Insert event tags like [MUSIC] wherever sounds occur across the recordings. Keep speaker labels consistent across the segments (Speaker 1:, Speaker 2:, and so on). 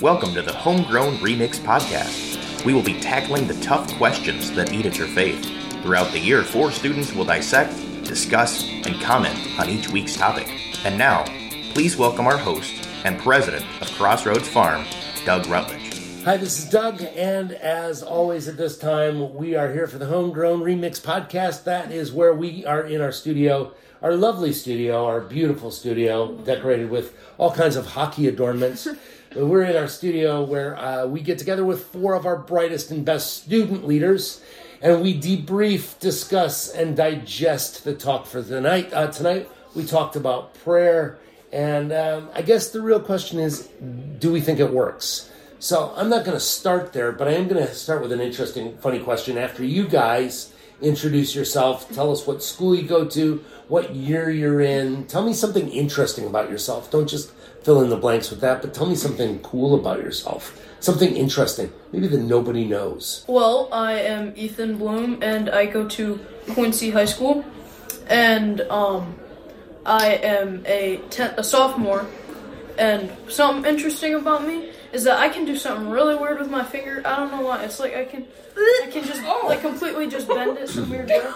Speaker 1: Welcome to the Homegrown Remix Podcast. We will be tackling the tough questions that eat at your faith. Throughout the year, four students will dissect, discuss, and comment on each week's topic. And now, please welcome our host and president of Crossroads Farm, Doug Rutledge.
Speaker 2: Hi, this is Doug, and as always at this time, we are here for the Homegrown Remix Podcast. That is where we are in our studio, our lovely studio, our beautiful studio, decorated with all kinds of hockey adornments. [LAUGHS] We're in our studio where uh, we get together with four of our brightest and best student leaders, and we debrief, discuss, and digest the talk for tonight. Uh, tonight, we talked about prayer, and um, I guess the real question is do we think it works? So I'm not going to start there, but I am going to start with an interesting, funny question after you guys introduce yourself, tell us what school you go to, what year you're in. Tell me something interesting about yourself. Don't just fill in the blanks with that, but tell me something cool about yourself. Something interesting, maybe that nobody knows.
Speaker 3: Well, I am Ethan Bloom, and I go to Quincy High School, and um, I am a ten- a sophomore. And something interesting about me is that I can do something really weird with my finger. I don't know why. It's like I can, I can just like completely just bend it some weird way. [LAUGHS]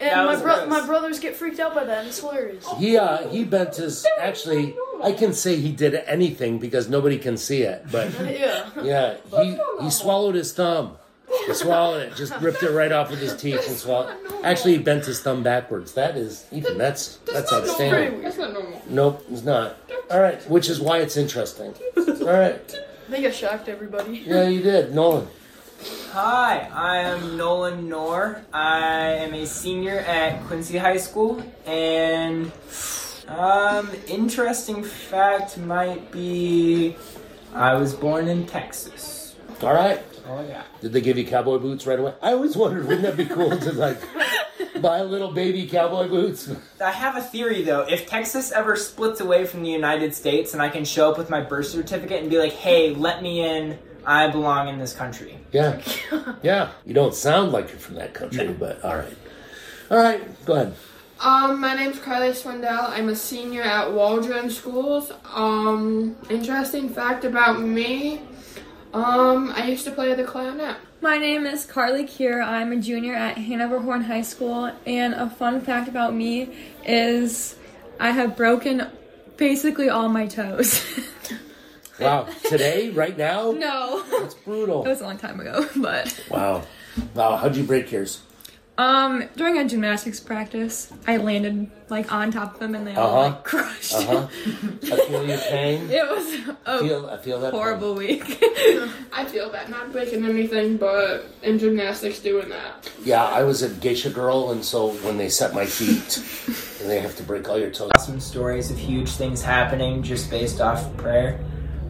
Speaker 3: And my bro- my brothers get freaked out by that. And it's hilarious.
Speaker 2: He uh, he bent his. Actually, I can say he did anything because nobody can see it. But [LAUGHS]
Speaker 3: Yeah.
Speaker 2: yeah, he he swallowed his thumb. He swallowed it, just ripped it right off with his teeth and swallowed. Actually, he bent his thumb backwards. That is even that's that's outstanding.
Speaker 3: That's
Speaker 4: not normal.
Speaker 2: Nope, it's not. All right, which is why it's interesting. All right,
Speaker 3: I think I shocked everybody. [LAUGHS]
Speaker 2: yeah, you did, Nolan.
Speaker 5: Hi, I am Nolan Noor. I am a senior at Quincy High School, and um, interesting fact might be I was born in Texas.
Speaker 2: All right.
Speaker 5: Oh yeah.
Speaker 2: Did they give you cowboy boots right away? I always wondered, wouldn't that be cool to like [LAUGHS] buy little baby cowboy boots?
Speaker 5: I have a theory though. If Texas ever splits away from the United States and I can show up with my birth certificate and be like, hey, let me in, I belong in this country.
Speaker 2: Yeah, [LAUGHS] yeah. You don't sound like you're from that country, but all right, all right. Go ahead.
Speaker 4: Um, my name's Carly Swindell. I'm a senior at Waldron Schools. Um, interesting fact about me. Um, I used to play the clarinet.
Speaker 6: My name is Carly Kier. I'm a junior at Hanover Horton High School, and a fun fact about me is I have broken basically all my toes. [LAUGHS]
Speaker 2: Wow, today, right now,
Speaker 6: no,
Speaker 2: that's brutal.
Speaker 6: it was a long time ago, [LAUGHS] but
Speaker 2: Wow, wow. How'd you break yours?
Speaker 6: Um, during a gymnastics practice, I landed like on top of them, and they all
Speaker 2: Uh-huh.
Speaker 6: like [LAUGHS] crushed.
Speaker 2: Uh huh. I feel your pain. [LAUGHS]
Speaker 6: It was
Speaker 2: I
Speaker 6: a
Speaker 2: feel, I feel that. pain.
Speaker 6: horrible week. [LAUGHS]
Speaker 4: I feel that not breaking anything, but in gymnastics doing that.
Speaker 2: Yeah, I was a geisha girl, and so when they set my feet, and they have to break all your toes.
Speaker 5: Some stories of huge things happening just based off prayer.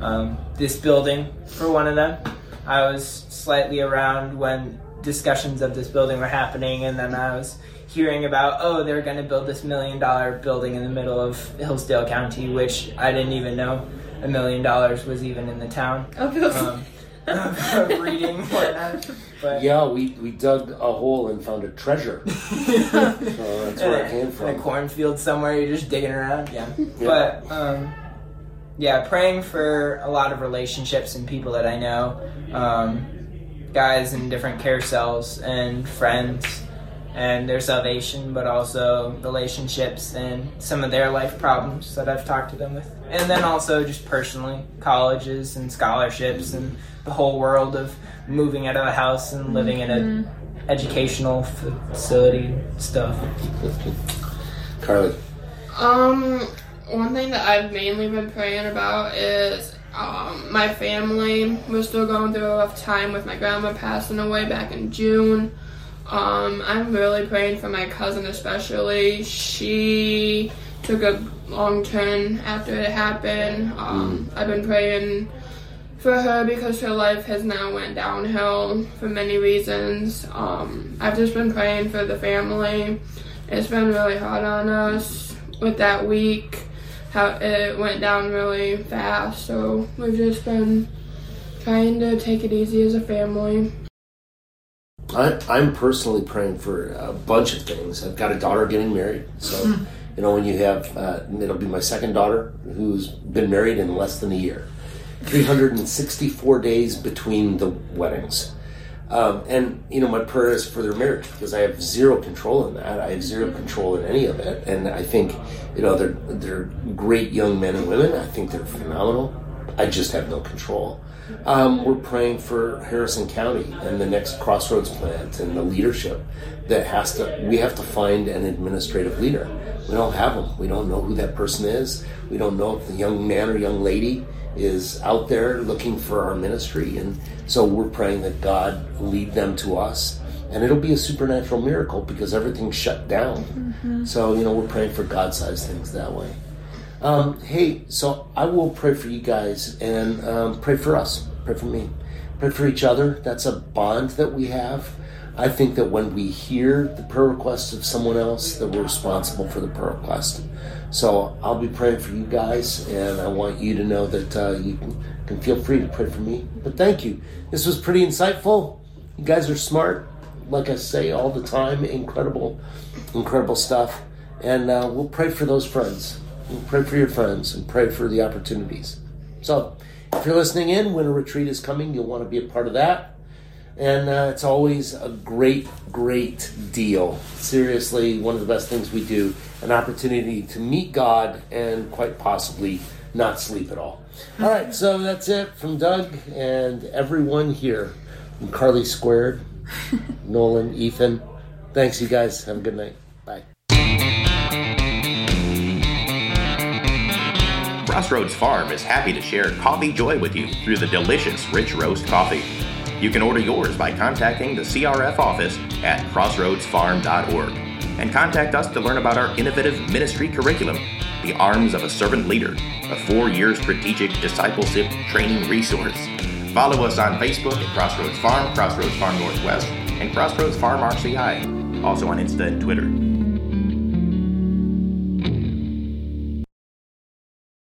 Speaker 5: Um, this building, for one of them, I was slightly around when discussions of this building were happening, and then I was hearing about, oh, they're going to build this million dollar building in the middle of Hillsdale County, which I didn't even know a million dollars was even in the town. Um, [LAUGHS] [LAUGHS] of reading whatnot. But
Speaker 2: Yeah, we, we dug a hole and found a treasure. [LAUGHS] so that's where it came from.
Speaker 5: in a cornfield somewhere, you're just digging around. Yeah. But um, yeah, praying for a lot of relationships and people that I know, um, guys in different care cells and friends and their salvation, but also relationships and some of their life problems that I've talked to them with. And then also just personally, colleges and scholarships and the whole world of moving out of a house and living in a educational facility stuff.
Speaker 2: Carly.
Speaker 4: Um, one thing that I've mainly been praying about is um, my family. We're still going through a rough time with my grandma passing away back in June. Um, I'm really praying for my cousin, especially. She took a long turn after it happened. Um, I've been praying for her because her life has now went downhill for many reasons. Um, I've just been praying for the family. It's been really hard on us with that week. How it went down really fast, so we've just been trying to take it easy as a family.
Speaker 2: I, I'm personally praying for a bunch of things. I've got a daughter getting married, so you know when you have uh, it'll be my second daughter who's been married in less than a year, 364 days between the weddings. Um, and you know, my prayer is for their marriage because I have zero control in that. I have zero control in any of it, and I think you know they're they're great young men and women. I think they're phenomenal. I just have no control. Um, we're praying for Harrison County and the next Crossroads plant and the leadership that has to. We have to find an administrative leader. We don't have them. We don't know who that person is. We don't know if the young man or young lady is out there looking for our ministry. And so we're praying that God lead them to us. And it'll be a supernatural miracle because everything's shut down. So, you know, we're praying for God sized things that way. Um, hey, so I will pray for you guys and um, pray for us. Pray for me. Pray for each other. That's a bond that we have. I think that when we hear the prayer request of someone else, that we're responsible for the prayer request. So I'll be praying for you guys, and I want you to know that uh, you can, can feel free to pray for me. But thank you. This was pretty insightful. You guys are smart, like I say all the time. Incredible, incredible stuff. And uh, we'll pray for those friends. We'll pray for your friends and pray for the opportunities. So if you're listening in, when a retreat is coming, you'll want to be a part of that. And uh, it's always a great, great deal. Seriously, one of the best things we do an opportunity to meet God and quite possibly not sleep at all. All right, so that's it from Doug and everyone here. From Carly Squared, [LAUGHS] Nolan, Ethan. Thanks, you guys. Have a good night.
Speaker 1: Crossroads Farm is happy to share coffee joy with you through the delicious Rich Roast coffee. You can order yours by contacting the CRF office at crossroadsfarm.org and contact us to learn about our innovative ministry curriculum, The Arms of a Servant Leader, a four year strategic discipleship training resource. Follow us on Facebook at Crossroads Farm, Crossroads Farm Northwest, and Crossroads Farm RCI, also on Insta and Twitter.